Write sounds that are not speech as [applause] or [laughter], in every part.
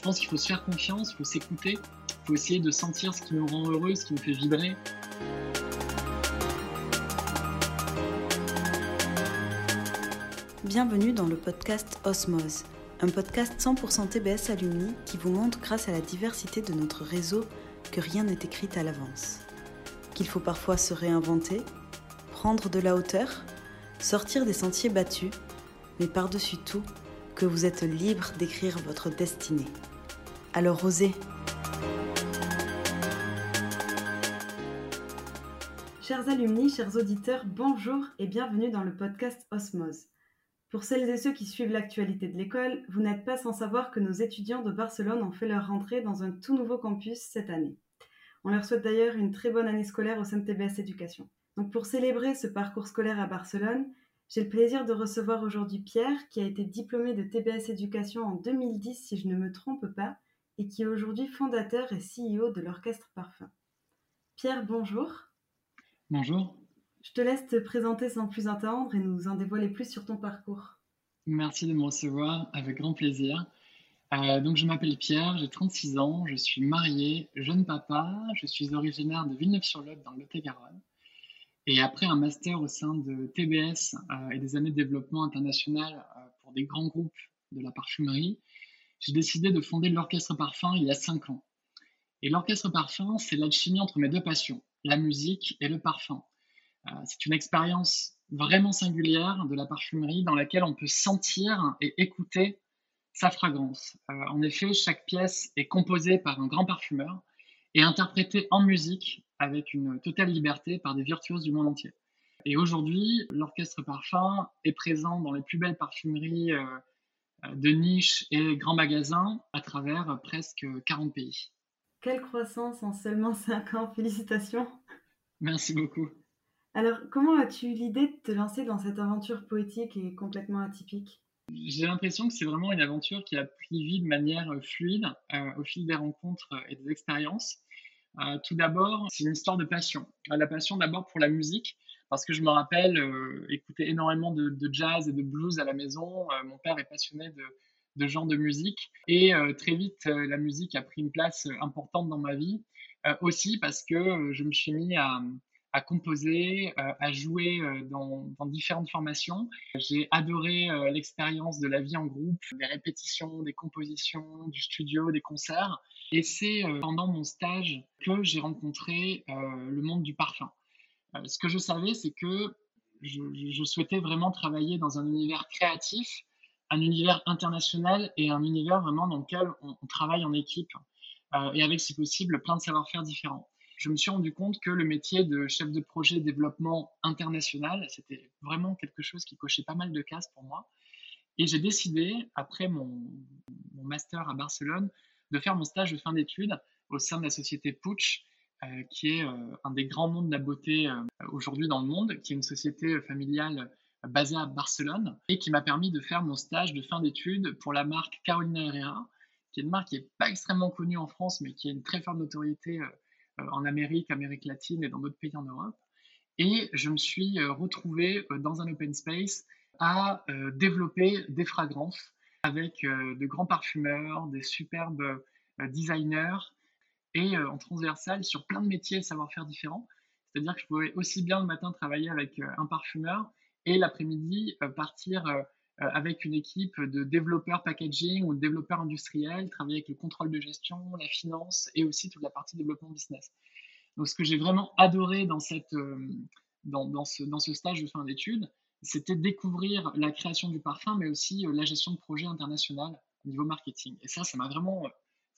je pense qu'il faut se faire confiance, il faut s'écouter, il faut essayer de sentir ce qui nous rend heureux, ce qui nous fait vibrer. Bienvenue dans le podcast Osmose, un podcast 100% TBS Alumni qui vous montre grâce à la diversité de notre réseau que rien n'est écrit à l'avance. Qu'il faut parfois se réinventer, prendre de la hauteur, sortir des sentiers battus, mais par-dessus tout, que vous êtes libre d'écrire votre destinée. Alors osez Chers alumni, chers auditeurs, bonjour et bienvenue dans le podcast Osmose. Pour celles et ceux qui suivent l'actualité de l'école, vous n'êtes pas sans savoir que nos étudiants de Barcelone ont fait leur rentrée dans un tout nouveau campus cette année. On leur souhaite d'ailleurs une très bonne année scolaire au sein de TBS Éducation. Donc pour célébrer ce parcours scolaire à Barcelone, j'ai le plaisir de recevoir aujourd'hui Pierre, qui a été diplômé de TBS Éducation en 2010, si je ne me trompe pas, et qui est aujourd'hui fondateur et CEO de l'Orchestre Parfum. Pierre, bonjour. Bonjour. Je te laisse te présenter sans plus attendre et nous en dévoiler plus sur ton parcours. Merci de me recevoir, avec grand plaisir. Euh, donc, je m'appelle Pierre, j'ai 36 ans, je suis marié, jeune papa, je suis originaire de Villeneuve-sur-Lot dans le Lot-et-Garonne. Et après un master au sein de TBS euh, et des années de développement international euh, pour des grands groupes de la parfumerie, j'ai décidé de fonder l'Orchestre Parfum il y a cinq ans. Et l'Orchestre Parfum, c'est l'alchimie entre mes deux passions, la musique et le parfum. Euh, c'est une expérience vraiment singulière de la parfumerie dans laquelle on peut sentir et écouter sa fragrance. en effet, chaque pièce est composée par un grand parfumeur et interprétée en musique avec une totale liberté par des virtuoses du monde entier. Et aujourd'hui, l'orchestre parfum est présent dans les plus belles parfumeries euh, de niche et grands magasins à travers presque 40 pays. Quelle croissance en seulement [laughs] 5 ans, félicitations. Merci beaucoup. Alors, comment as-tu eu l'idée de te lancer dans cette aventure poétique et complètement atypique? J'ai l'impression que c'est vraiment une aventure qui a pris vie de manière fluide euh, au fil des rencontres et des expériences. Euh, tout d'abord, c'est une histoire de passion. Euh, la passion d'abord pour la musique, parce que je me rappelle euh, écouter énormément de, jazz et de blues à la maison. mon père est passionné de, de genre de musique. Et très vite, la musique a pris une place importante dans ma vie. aussi parce que je me suis mis à, composer, à jouer dans, différentes formations. J'ai adoré l'expérience de la vie en groupe, des répétitions, des compositions, du studio, des concerts. Et c'est euh, pendant mon stage que j'ai rencontré euh, le monde du parfum. Euh, ce que je savais, c'est que je, souhaitais vraiment travailler dans un univers créatif, un univers international et un univers vraiment dans lequel on, travaille en équipe et avec, si possible, plein de savoir-faire différents. Je me suis rendu compte que le métier de chef de projet développement international, c'était vraiment quelque chose qui cochait pas mal de cases pour moi. Et j'ai décidé, après mon, master à Barcelone, de faire mon stage de fin d'études au sein de la société euh, qui est euh, un des grands noms de la beauté euh, aujourd'hui dans le monde, qui est une société familiale basée à Barcelone et qui m'a permis de faire mon stage de fin d'études pour la marque Carolina Herrera, qui est une marque qui n'est pas extrêmement connue en France, mais qui a une très forte notoriété en Amérique, Amérique latine et dans d'autres pays en Europe. Et je me suis retrouvé dans un open space à développer des fragrances avec euh, de grands parfumeurs, des superbes euh, designers et euh, en transversal sur plein de métiers et savoir-faire différents. C'est-à-dire que je pouvais aussi bien le matin travailler avec un parfumeur et l'après-midi partir avec une équipe de développeurs packaging ou de développeurs industriels, travailler avec le contrôle de gestion, la finance et aussi toute la partie développement business. Donc ce que j'ai vraiment adoré dans, cette, dans, dans, ce, dans ce stage de fin d'études, c'était découvrir la création du parfum, mais aussi euh, la gestion de projets international au niveau marketing. Et ça, ça m'a vraiment,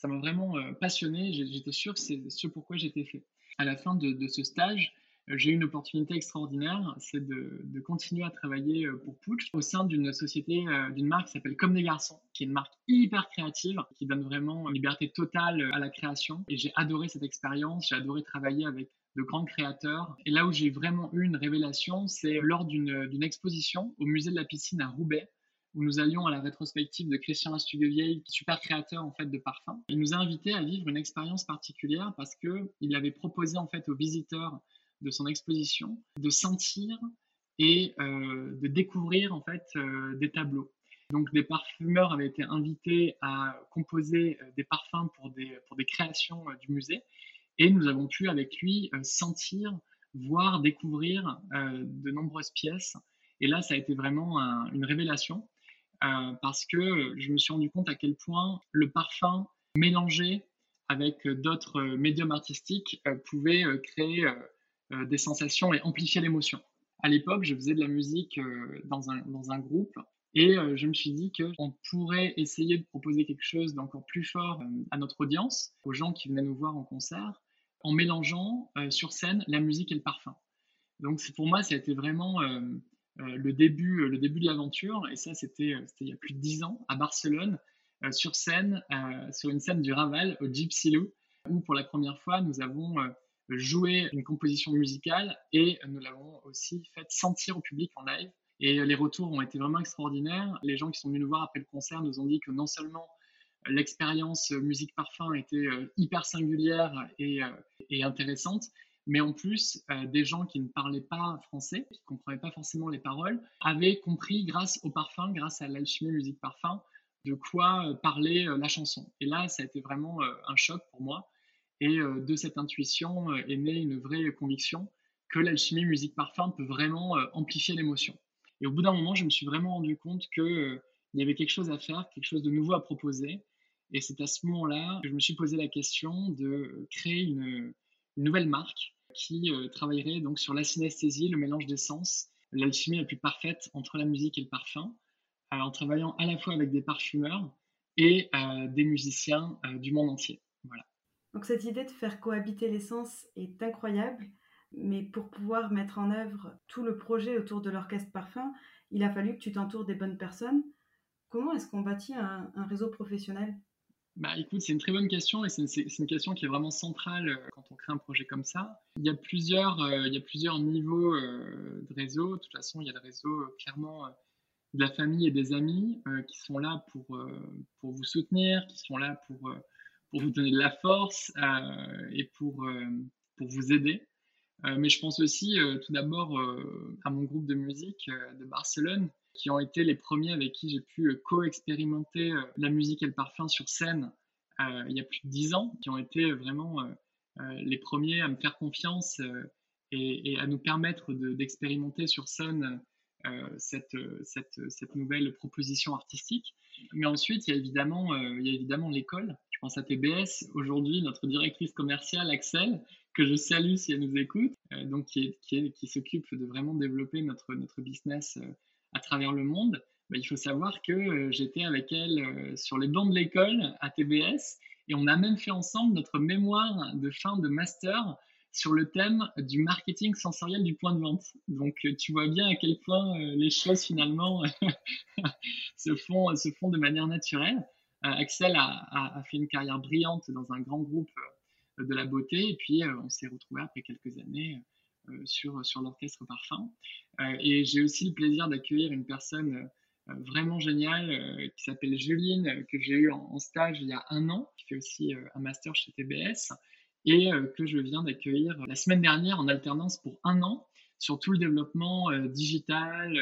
ça m'a vraiment euh, passionné. J'étais sûr que c'est ce pourquoi j'étais fait. À la fin de, ce stage, euh, j'ai eu une opportunité extraordinaire, c'est de, continuer à travailler pour Pooch au sein d'une société, d'une marque qui s'appelle Comme des garçons, qui est une marque hyper créative, qui donne vraiment une liberté totale à la création. Et j'ai adoré cette expérience, j'ai adoré travailler avec de grands créateurs. Et là où j'ai vraiment eu une révélation, c'est lors d'une exposition au musée de la piscine à Roubaix, où nous allions à la rétrospective de Christian Astuguevieille, super créateur en fait de parfums. Il nous a invités à vivre une expérience particulière parce que il avait proposé en fait aux visiteurs de son exposition de sentir et euh, de découvrir en fait euh, des tableaux. Donc des parfumeurs avaient été invités à composer des parfums pour des, pour des créations du musée. Et nous avons pu avec lui sentir, voir, découvrir de nombreuses pièces. Et là, ça a été vraiment une révélation parce que je me suis rendu compte à quel point le parfum mélangé avec d'autres médiums artistiques pouvait créer des sensations et amplifier l'émotion. À l'époque, je faisais de la musique dans un, dans un groupe et je me suis dit qu'on pourrait essayer de proposer quelque chose d'encore plus fort à notre audience, aux gens qui venaient nous voir en concert, en mélangeant sur scène la musique et le parfum. Donc pour moi, ça a été vraiment le, début, le début de l'aventure. Et ça, c'était il y a plus de dix ans à Barcelone, sur scène, sur une scène du Raval au Gypsy Lou, où pour la première fois, nous avons joué une composition musicale et nous l'avons aussi fait sentir au public en live. Et les retours ont été vraiment extraordinaires. Les gens qui sont venus nous voir après le concert nous ont dit que non seulement l'expérience musique parfum était hyper singulière et, et intéressante, mais en plus, des gens qui ne parlaient pas français, qui ne comprenaient pas forcément les paroles, avaient compris grâce au parfum, grâce à l'alchimie musique parfum, de quoi parler la chanson. Et là, ça a été vraiment un choc pour moi. Et de cette intuition est née une vraie conviction que l'alchimie musique parfum peut vraiment amplifier l'émotion. Et au bout d'un moment, je me suis vraiment rendu compte qu'il y avait quelque chose à faire, quelque chose de nouveau à proposer. Et c'est à ce moment-là que je me suis posé la question de créer une, nouvelle marque qui euh, travaillerait donc sur la synesthésie, le mélange d'essence, l'alchimie la plus parfaite entre la musique et le parfum, euh, en travaillant à la fois avec des parfumeurs et euh, des musiciens du monde entier. Voilà. Donc cette idée de faire cohabiter l'essence est incroyable, mais pour pouvoir mettre en œuvre tout le projet autour de l'orchestre parfum, il a fallu que tu t'entoures des bonnes personnes. Comment est-ce qu'on bâtit un réseau professionnel? Bah, écoute, c'est une très bonne question et c'est une, question qui est vraiment centrale euh, quand on crée un projet comme ça. Il y a plusieurs, euh, il y a plusieurs niveaux euh, de réseau. De toute façon, il y a le réseau clairement de la famille et des amis qui sont là pour, pour vous soutenir, qui sont là pour, pour vous donner de la force et pour, pour vous aider. mais je pense aussi tout d'abord à mon groupe de musique de Barcelone qui ont été les premiers avec qui j'ai pu euh, co-expérimenter euh, la musique et le parfum sur scène euh, il y a plus de dix ans, qui ont été vraiment les premiers à me faire confiance et, à nous permettre d'expérimenter sur scène cette, nouvelle proposition artistique. Mais ensuite, il y a évidemment, l'école. Je pense à TBS. Aujourd'hui, notre directrice commerciale, Axel, que je salue si elle nous écoute, donc qui, s'occupe de vraiment développer notre business à travers le monde, bah, il faut savoir que euh, j'étais avec elle euh, sur les bancs de l'école à TBS et on a même fait ensemble notre mémoire de fin de master sur le thème du marketing sensoriel du point de vente. Donc euh, tu vois bien à quel point les choses finalement [laughs] se, font, se font de manière naturelle. Axel a, a, fait une carrière brillante dans un grand groupe de la beauté et puis on s'est retrouvé après quelques années sur, sur l'orchestre Parfum. Euh, et j'ai aussi le plaisir d'accueillir une personne euh, vraiment géniale qui s'appelle Juline, que j'ai eu en, stage il y a un an, qui fait aussi un master chez TBS, et que je viens d'accueillir la semaine dernière en alternance pour un an sur tout le développement digital,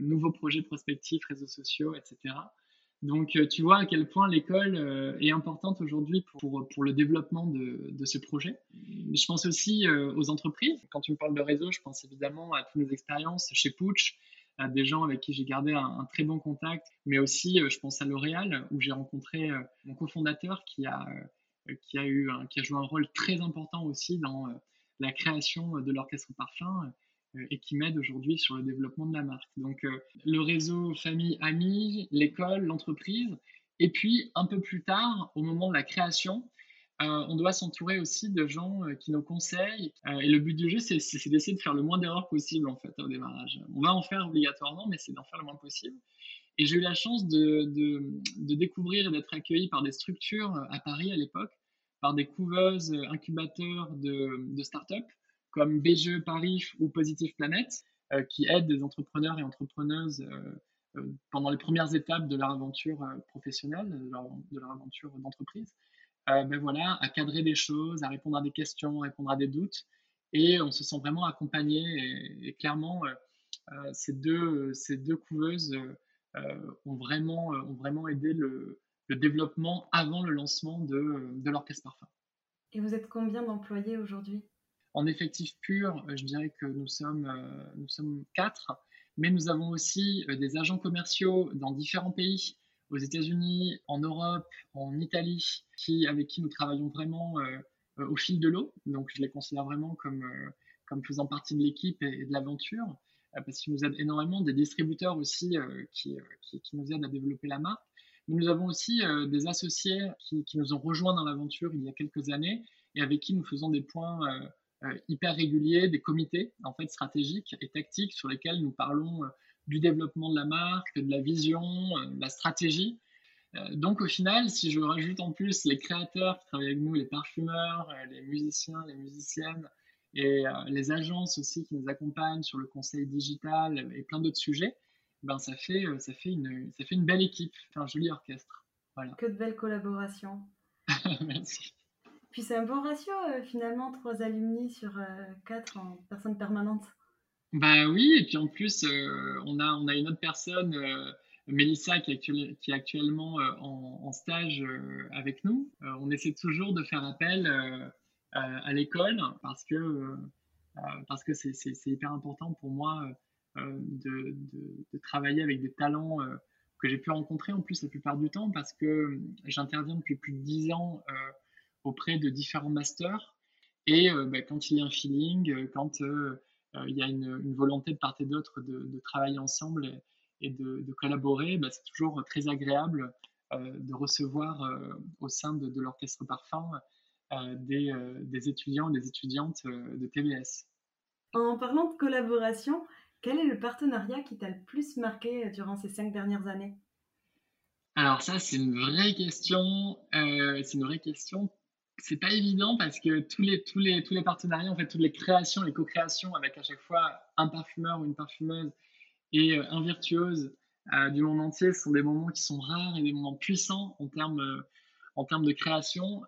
nouveaux projets prospectifs, réseaux sociaux, etc. Donc, euh, tu vois à quel point l'école euh, est importante aujourd'hui pour, pour, le développement de, de, ce projet. Je pense aussi euh, aux entreprises. Quand tu me parles de réseau, je pense évidemment à toutes mes expériences chez Pooch, à des gens avec qui j'ai gardé un, très bon contact, mais aussi je pense à L'Oréal, où j'ai rencontré mon cofondateur qui a, qui, a eu qui a joué un rôle très important aussi dans la création de l'orchestre parfum et qui m'aide aujourd'hui sur le développement de la marque. Donc euh, le réseau famille, amis, l'école, l'entreprise. Et puis un peu plus tard, au moment de la création, euh, on doit s'entourer aussi de gens qui nous conseillent. et le but du jeu, c'est d'essayer de faire le moins d'erreurs possible en fait au démarrage. On va en faire obligatoirement, mais c'est d'en faire le moins possible. Et j'ai eu la chance de, de découvrir et d'être accueilli par des structures à Paris à l'époque, par des couveuses, incubateurs de, de start-up comme BGE Paris ou Positive Planet, euh, qui aident des entrepreneurs et entrepreneuses euh, euh, pendant les premières étapes de leur aventure professionnelle, de leur, aventure d'entreprise. ben voilà, à cadrer des choses, à répondre à des questions, à répondre à des doutes. Et on se sent vraiment accompagné. Et, clairement, ces, deux, ces deux couveuses ont, vraiment, ont vraiment aidé le, développement avant le lancement de, de l'Orchestre Parfum. Et vous êtes combien d'employés aujourd'hui? En effectif pur, je dirais que nous sommes, nous sommes quatre, mais nous avons aussi des agents commerciaux dans différents pays aux États-Unis, en Europe, en Italie, qui, avec qui nous travaillons vraiment au fil de l'eau. Donc, je les considère vraiment comme, faisant partie de l'équipe et, de l'aventure, euh, parce qu'ils nous aident énormément, des distributeurs aussi euh, euh, qui, nous aident à développer la marque. Mais nous avons aussi des associés qui, nous ont rejoints dans l'aventure il y a quelques années et avec qui nous faisons des points hyper réguliers, des comités en fait stratégiques et tactiques sur lesquels nous parlons du développement de la marque, de la vision, de la stratégie. Donc au final, si je rajoute en plus les créateurs qui travaillent avec nous, les parfumeurs, les musiciens, les musiciennes, et euh, les agences aussi qui nous accompagnent sur le conseil digital et plein d'autres sujets, ben ça fait, euh, ça fait, une, ça fait une belle équipe, un joli orchestre. Voilà. Que de belles collaborations. [laughs] Merci. Puis c'est un bon ratio euh, finalement, trois alumni sur quatre en personnes permanentes. Bah oui, et puis en plus, on, a, on a une autre personne, Mélissa, qui, est actuellement en, stage avec nous. on essaie toujours de faire appel à l'école parce que euh, euh, parce que c'est hyper important pour moi euh, de, de, travailler avec des talents que j'ai pu rencontrer en plus la plupart du temps parce que j'interviens depuis plus de dix ans auprès de différents masters et bah, quand il y a un feeling, quand il y a une, une, volonté de part et d'autre de, de, travailler ensemble et, de, de, collaborer, bah, c'est toujours très agréable de recevoir au sein de, de l'orchestre Parfum euh, des, euh, des, étudiants et des étudiantes euh, de TBS. En parlant de collaboration, quel est le partenariat qui t'a le plus marqué durant ces cinq dernières années? Alors ça, c'est une vraie question. c'est une vraie question. C'est pas évident parce que tous les, tous, les, tous les partenariats, en fait, toutes les créations, les co-créations avec à chaque fois un parfumeur ou une parfumeuse et un virtuose du monde entier sont des moments qui sont rares et des moments puissants en termes, en termes de création.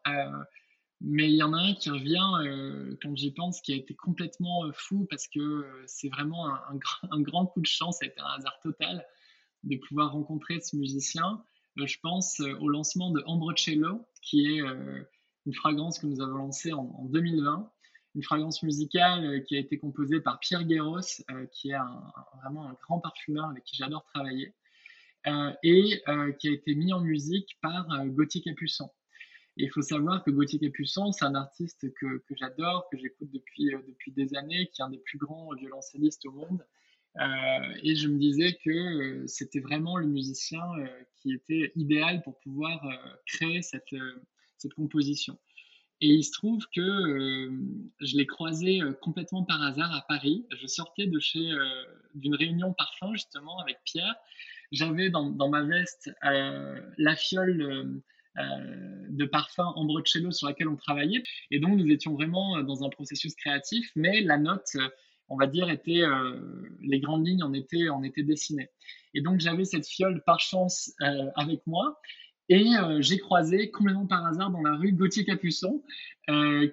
Mais il y en a un qui revient euh, quand j'y pense, qui a été complètement euh, fou parce que euh, c'est vraiment un, un, grand coup de chance, ça a été un hasard total de pouvoir rencontrer ce musicien. je pense au lancement de Ambrocello, qui est une fragrance que nous avons lancée en, en 2020, une fragrance musicale qui a été composée par Pierre Guéros, qui est vraiment un grand parfumeur avec qui j'adore travailler, et qui a été mis en musique par Gauthier Capuçon il faut savoir que Gauthier Capuçon, c'est un artiste que, que j'adore, que j'écoute depuis, euh, depuis des années, qui est un des plus grands violoncellistes au monde. Euh, et je me disais que euh, c'était vraiment le musicien qui était idéal pour pouvoir créer cette, cette composition. Et il se trouve que je l'ai croisé complètement par hasard à Paris. Je sortais de chez d'une réunion parfum justement avec Pierre. J'avais dans, dans, ma veste la fiole euh, de parfum Ambrocello sur laquelle on travaillait. Et donc, nous étions vraiment euh, dans un processus créatif, mais la note, euh, on va dire, était, les grandes lignes en étaient, en étaient dessinées. Et donc, j'avais cette fiole par chance avec moi. Et j'ai croisé complètement par hasard dans la rue Gauthier Capuçon,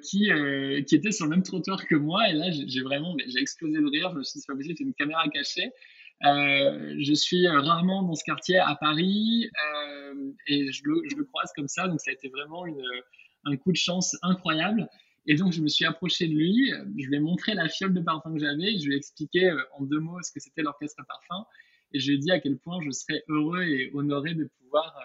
qui, qui était sur le même trottoir que moi. Et là, j'ai vraiment j'ai explosé de rire. Je me suis dit, c'est pas possible, c'est une caméra cachée. Euh, je suis rarement dans ce quartier à Paris euh, et je le, je le, croise comme ça, donc ça a été vraiment une, un coup de chance incroyable. Et donc je me suis approché de lui, je lui ai montré la fiole de parfum que j'avais, je lui ai expliqué euh, en deux mots ce que c'était l'orchestre parfum, et je lui ai dit à quel point je serais heureux et honoré de pouvoir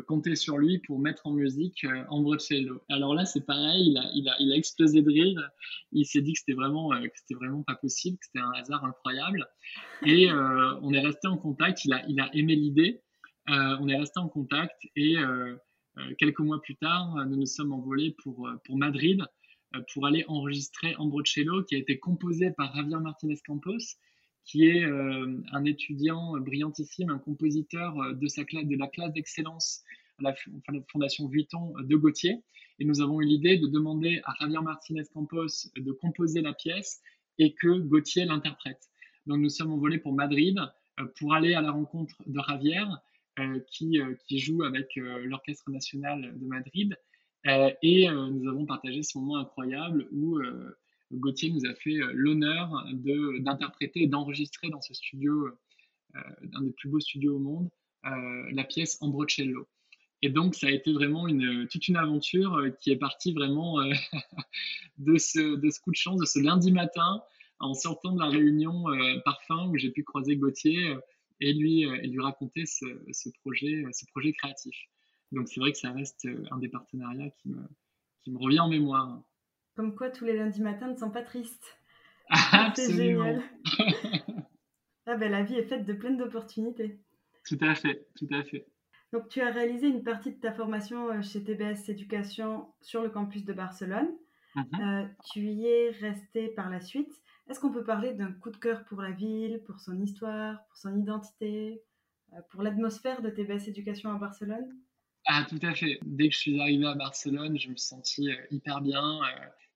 compter sur lui pour mettre en musique euh, Ambrocello. Alors là, c'est pareil, il a, explosé de rire. Il s'est dit que c'était vraiment, euh, vraiment pas possible, que c'était un hasard incroyable. Et euh, on est resté en contact. Il a, aimé l'idée. Euh, on est resté en contact et quelques mois plus tard, nous nous sommes envolés pour, pour Madrid pour aller enregistrer Ambrocello, qui a été composé par Javier Martinez Campos qui est euh, un étudiant brillantissime, un compositeur euh, de, la classe d'excellence à la, Fondation Vuitton de Gauthier. Et nous avons eu l'idée de demander à Javier Martinez Campos de composer la pièce et que Gauthier l'interprète. Donc nous sommes envolés pour Madrid euh, pour aller à la rencontre de Javier, qui, joue avec l'Orchestre national de Madrid. et nous avons partagé ce moment incroyable où Gauthier nous a fait euh, l'honneur d'interpréter et d'enregistrer dans ce studio d'un des plus beaux studios au monde, la pièce Ambrocello. Et donc, ça a été vraiment toute une aventure qui est partie vraiment [laughs] de, ce, coup de chance, de ce lundi matin, en sortant de la réunion Parfum où j'ai pu croiser Gauthier et lui, raconter ce, projet, ce projet créatif. Donc, c'est vrai que ça reste un des partenariats qui me revient en mémoire. Comme quoi, tous les lundis matins ne sont pas tristes. [laughs] C'est génial. [laughs] ah ben, la vie est faite de plein d'opportunités. Tout à fait, tout à fait. Donc, tu as réalisé une partie de ta formation euh, chez TBS Éducation sur le campus de Barcelone. Mhm. Euh, tu y es resté par la suite. Est-ce qu'on peut parler d'un coup de cœur pour la ville, pour son histoire, pour son identité, euh, pour l'atmosphère de TBS Éducation à Barcelone? Ah, tout à fait. Dès que je suis arrivé à Barcelone, je me sentis hyper bien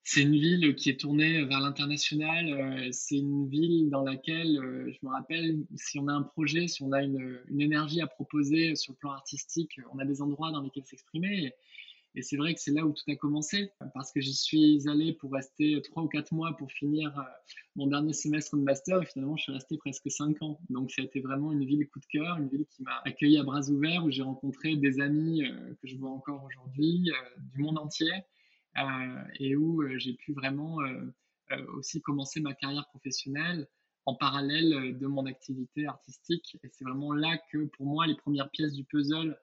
c'est une ville qui est tournée vers l'international. Euh, c'est une ville dans laquelle, euh, je me rappelle, si on a un projet, si on a une, énergie à proposer sur le plan artistique, on a des endroits dans lesquels s'exprimer. Et, c'est vrai que c'est là où tout a commencé, parce que j'y suis allé pour rester trois ou quatre mois pour finir euh, mon dernier semestre de master, et finalement je suis resté presque cinq ans. Donc ça a été vraiment une ville coup de cœur, une ville qui m'a accueilli à bras ouverts, où j'ai rencontré des amis que je vois encore aujourd'hui, du monde entier. Euh, et où euh, j'ai pu vraiment euh, aussi commencer ma carrière professionnelle en parallèle de mon activité artistique. Et c'est vraiment là que, pour moi, les premières pièces du puzzle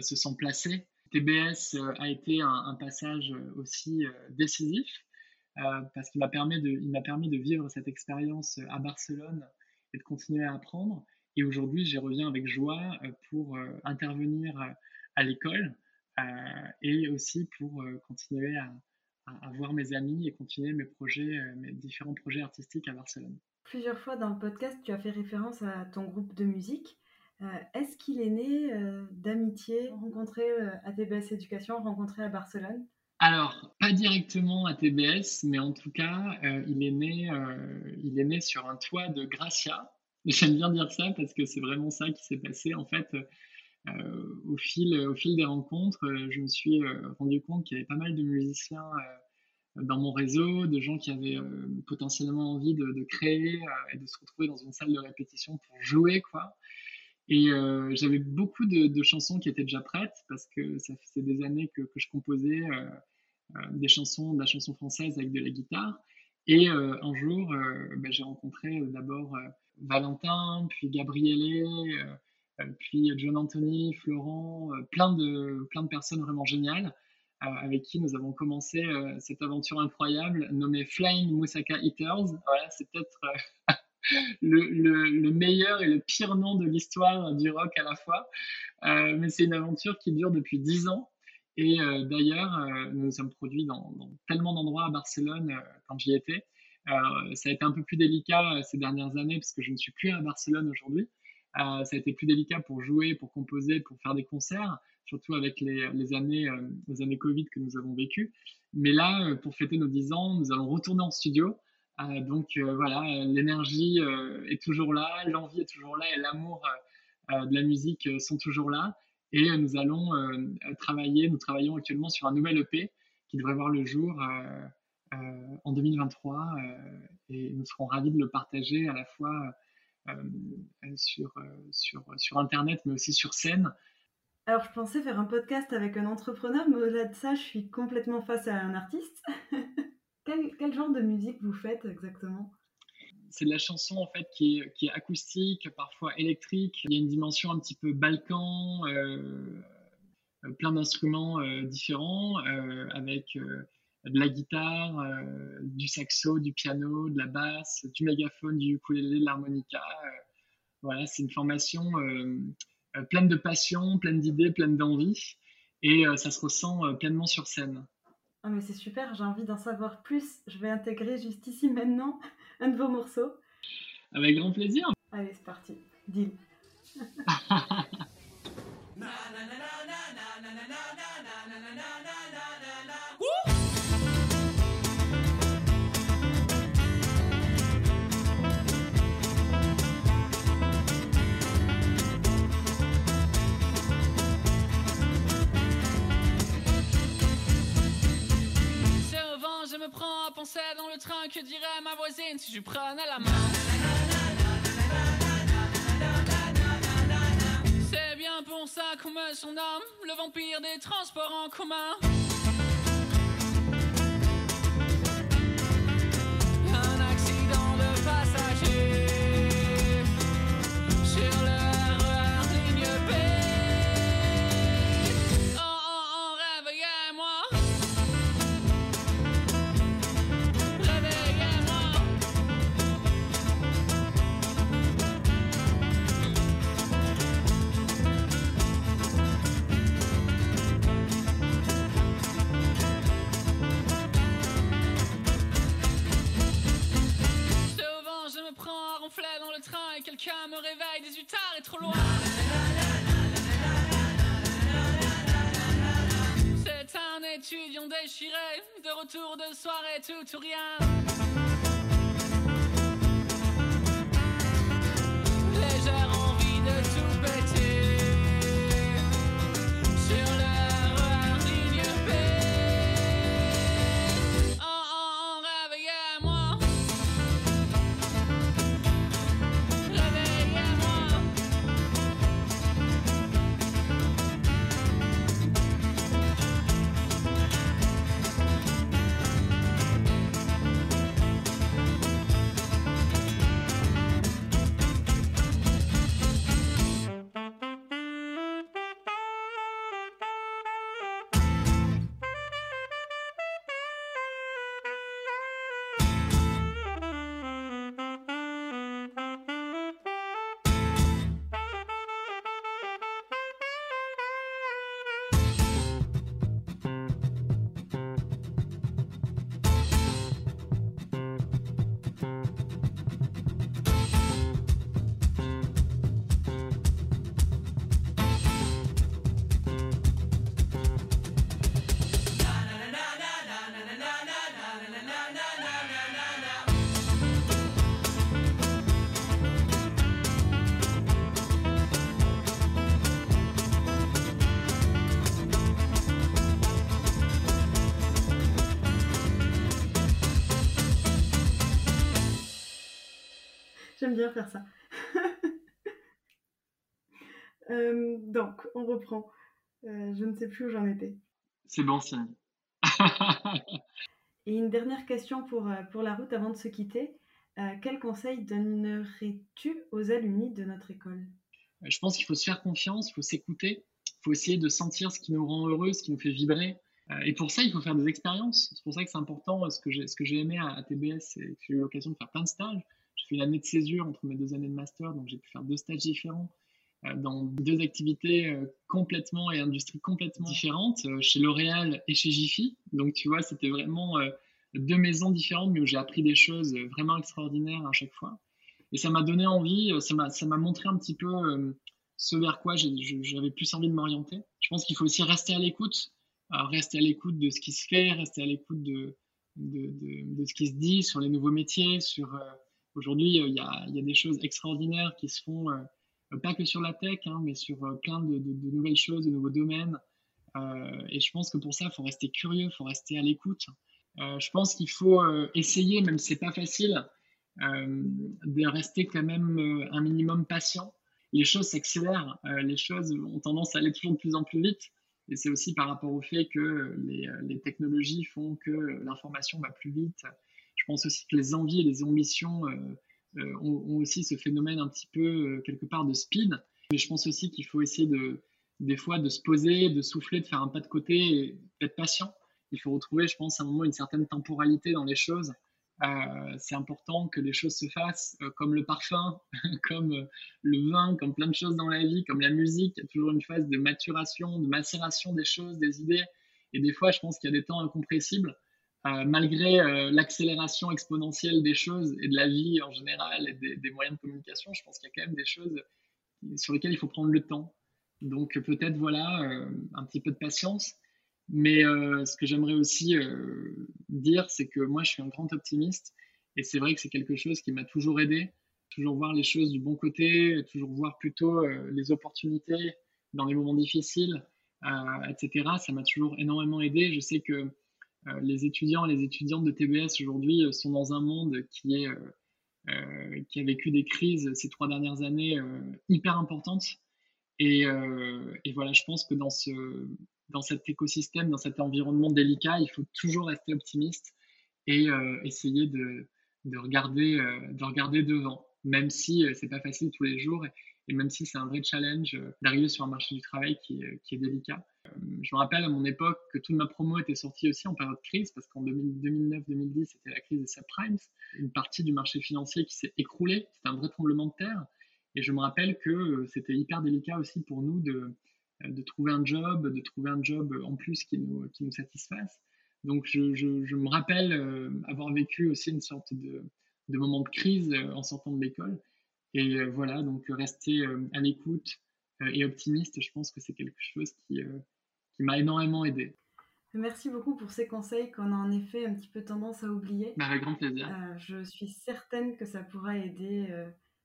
se sont placées. TBS a été un, passage aussi décisif parce qu'il m'a permis, de, vivre cette expérience à Barcelone et de continuer à apprendre. Et aujourd'hui, j'y reviens avec joie pour intervenir à l'école euh, et aussi pour euh, continuer à, voir mes amis et continuer mes projets, euh, mes différents projets artistiques à Barcelone. Plusieurs fois dans le podcast, tu as fait référence à ton groupe de musique. Est-ce qu'il est né d'amitié rencontrée à TBS Éducation, rencontrée à Barcelone? Alors, pas directement à TBS, mais en tout cas, il, est né, il est né sur un toit de Gracia. [laughs] J'aime bien dire ça parce que c'est vraiment ça qui s'est passé. En fait, euh, au, fil, au fil des rencontres, euh, je me suis euh, rendu compte qu'il y avait pas mal de musiciens dans mon réseau, de gens qui avaient potentiellement envie de, créer et de se retrouver dans une salle de répétition pour jouer, quoi. Et j'avais beaucoup de, chansons qui étaient déjà prêtes parce que ça faisait des années que, je composais des chansons, de la chanson française avec de la guitare. Et un jour, ben, j'ai rencontré d'abord Valentin, puis Gabriele, euh, puis John Anthony, Florent, euh, plein de, plein de personnes vraiment géniales euh, avec qui nous avons commencé cette aventure incroyable nommée Flying Moussaka Eaters. Voilà, c'est peut-être [laughs] le, meilleur et le pire nom de l'histoire du rock à la fois. mais c'est une aventure qui dure depuis dix ans. Et d'ailleurs, nous nous sommes produits dans tellement d'endroits à Barcelone quand j'y étais. ça a été un peu plus délicat ces dernières années parce que je ne suis plus à Barcelone aujourd'hui. Euh, ça a été plus délicat pour jouer, pour composer, pour faire des concerts, surtout avec les, années, euh, les années Covid que nous avons vécues. Mais là, euh, pour fêter nos 10 ans, nous allons retourner en studio. donc voilà, l'énergie est toujours là, l'envie est toujours là et l'amour de la musique sont toujours là. Et nous allons travailler, nous travaillons actuellement sur un nouvel EP qui devrait voir le jour en 2023 et nous serons ravis de le partager à la fois sur, euh, sur, sur Internet, mais aussi sur scène. Alors, je pensais faire un podcast avec un entrepreneur, mais au-delà de ça, je suis complètement face à un artiste. [laughs] quel, quel, genre de musique vous faites exactement? C'est de la chanson en fait qui est, qui est, acoustique, parfois électrique. Il y a une dimension un petit peu balkan, euh, plein d'instruments différents, avec de la guitare, euh, du saxo, du piano, de la basse, du mégaphone, du ukulélé, de l'harmonica. Euh, voilà, c'est une formation euh, pleine de passion, pleine d'idées, pleine d'envie. Et ça se ressent pleinement sur scène. Ah mais c'est super, j'ai envie d'en savoir plus. Je vais intégrer juste ici maintenant [laughs] un de vos morceaux. Avec grand plaisir. Allez, c'est parti. Deal. [laughs] dans le train, que dirait ma voisine si je prenais la main? C'est bien pour ça qu'on me surnomme le vampire des transports en commun. Dans le train et quelqu'un me réveille 18 tard et trop loin. C'est un étudiant déchiré, de retour de soirée tout ou rien. J'aime bien faire ça. [laughs] Euh, donc, on reprend. Euh, je ne sais plus où j'en étais. C'est bon signe. [laughs] Et une dernière question pour, euh, pour la route avant de se quitter. Euh, quel conseil donnerais-tu aux alumni de notre école? Je pense qu'il faut se faire confiance, il faut s'écouter, il faut essayer de sentir ce qui nous rend heureux, ce qui nous fait vibrer. Euh, Et pour ça, il faut faire des expériences. C'est pour ça que c'est important. Ce que j'ai, j'ai aimé à, à TBS, c'est que j'ai eu l'occasion de faire plein de stages. Fait une année de césure entre mes deux années de master, donc j'ai pu faire deux stages différents euh, dans deux activités euh, complètement et industries complètement différentes, euh, chez L'Oréal et chez Jiffy. Donc tu vois, c'était vraiment deux maisons différentes, mais où j'ai appris des choses vraiment extraordinaires à chaque fois. Et ça m'a donné envie, ça m'a, montré un petit peu ce vers quoi j'avais plus envie de m'orienter. Je pense qu'il faut aussi rester à l'écoute, rester à l'écoute de ce qui se fait, rester à l'écoute de, de, de, ce qui se dit sur les nouveaux métiers, sur aujourd'hui euh, il y, a, des choses extraordinaires qui se font, euh, pas que sur la tech, hein, mais sur euh, plein de, nouvelles choses, de nouveaux domaines. Et je pense que pour ça, il faut rester curieux, il faut rester à l'écoute. Je pense qu'il faut essayer, même si c'est pas facile, de rester quand même un minimum patient. Les choses s'accélèrent, les choses ont tendance à aller toujours de plus en plus vite. Et c'est aussi par rapport au fait que les technologies font que l'information va plus vite. Je pense aussi que les envies et les ambitions euh, euh, ont, aussi ce phénomène un petit peu euh, quelque part de speed. Mais je pense aussi qu'il faut essayer de, des fois de se poser, de souffler, de faire un pas de côté et d'être patient. Il faut retrouver, je pense, à un moment une certaine temporalité dans les choses. C'est important que les choses se fassent comme le parfum, [laughs] comme le vin, comme plein de choses dans la vie, comme la musique. Il y a toujours une phase de maturation, de macération des choses, des idées. Et des fois, je pense qu'il y a des temps incompressibles, euh, malgré euh, l'accélération exponentielle des choses et de la vie en général et des, moyens de communication. Je pense qu'il y a quand même des choses sur lesquelles il faut prendre le temps. Donc peut-être voilà euh, un petit peu de patience. Mais ce que j'aimerais aussi dire, c'est que moi, je suis un grand optimiste. Et c'est vrai que c'est quelque chose qui m'a toujours aidé. Toujours voir les choses du bon côté, toujours voir plutôt les opportunités dans les moments difficiles, etc. Ça m'a toujours énormément aidé. Je sais que les étudiants et les étudiantes de TBS aujourd'hui euh, sont dans un monde euh, euh, qui a vécu des crises ces trois dernières années euh, hyper importantes. Et, voilà, je pense que dans, ce, dans cet écosystème, dans cet environnement délicat, il faut toujours rester optimiste et essayer de, de, regarder, de regarder devant, même si c'est pas facile tous les jours. Même si c'est un vrai challenge euh, d'arriver sur un marché du travail qui est, est délicat. Euh, je me rappelle à mon époque que toute ma promo était sortie aussi en période de crise, parce qu'en 2009-2010, c'était la crise des subprimes, une partie du marché financier qui s'est écroulée, c'était un vrai tremblement de terre. Et je me rappelle que euh, c'était hyper délicat aussi pour nous de, trouver un job, de trouver un job en plus qui nous, satisfasse. Donc je, me rappelle avoir vécu aussi une sorte de moment de crise en sortant de l'école. Et euh, voilà, donc euh, rester euh, à l'écoute et optimiste, je pense que c'est quelque chose qui, qui m'a énormément aidé. Merci beaucoup pour ces conseils qu'on a en effet un petit peu tendance à oublier. Bah, avec grand plaisir. je suis certaine que ça pourra aider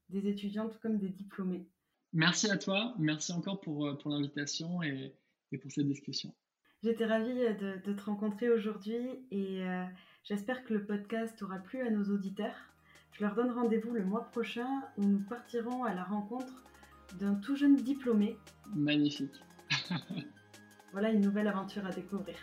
des étudiantes comme des diplômés. Merci à toi, merci encore pour, pour l'invitation et, et, pour cette discussion. J'étais ravie de, de, te rencontrer aujourd'hui et j'espère que le podcast aura plu à nos auditeurs. Je leur donne rendez-vous le mois prochain où nous partirons à la rencontre d'un tout jeune diplômé. Magnifique. voilà une nouvelle aventure à découvrir.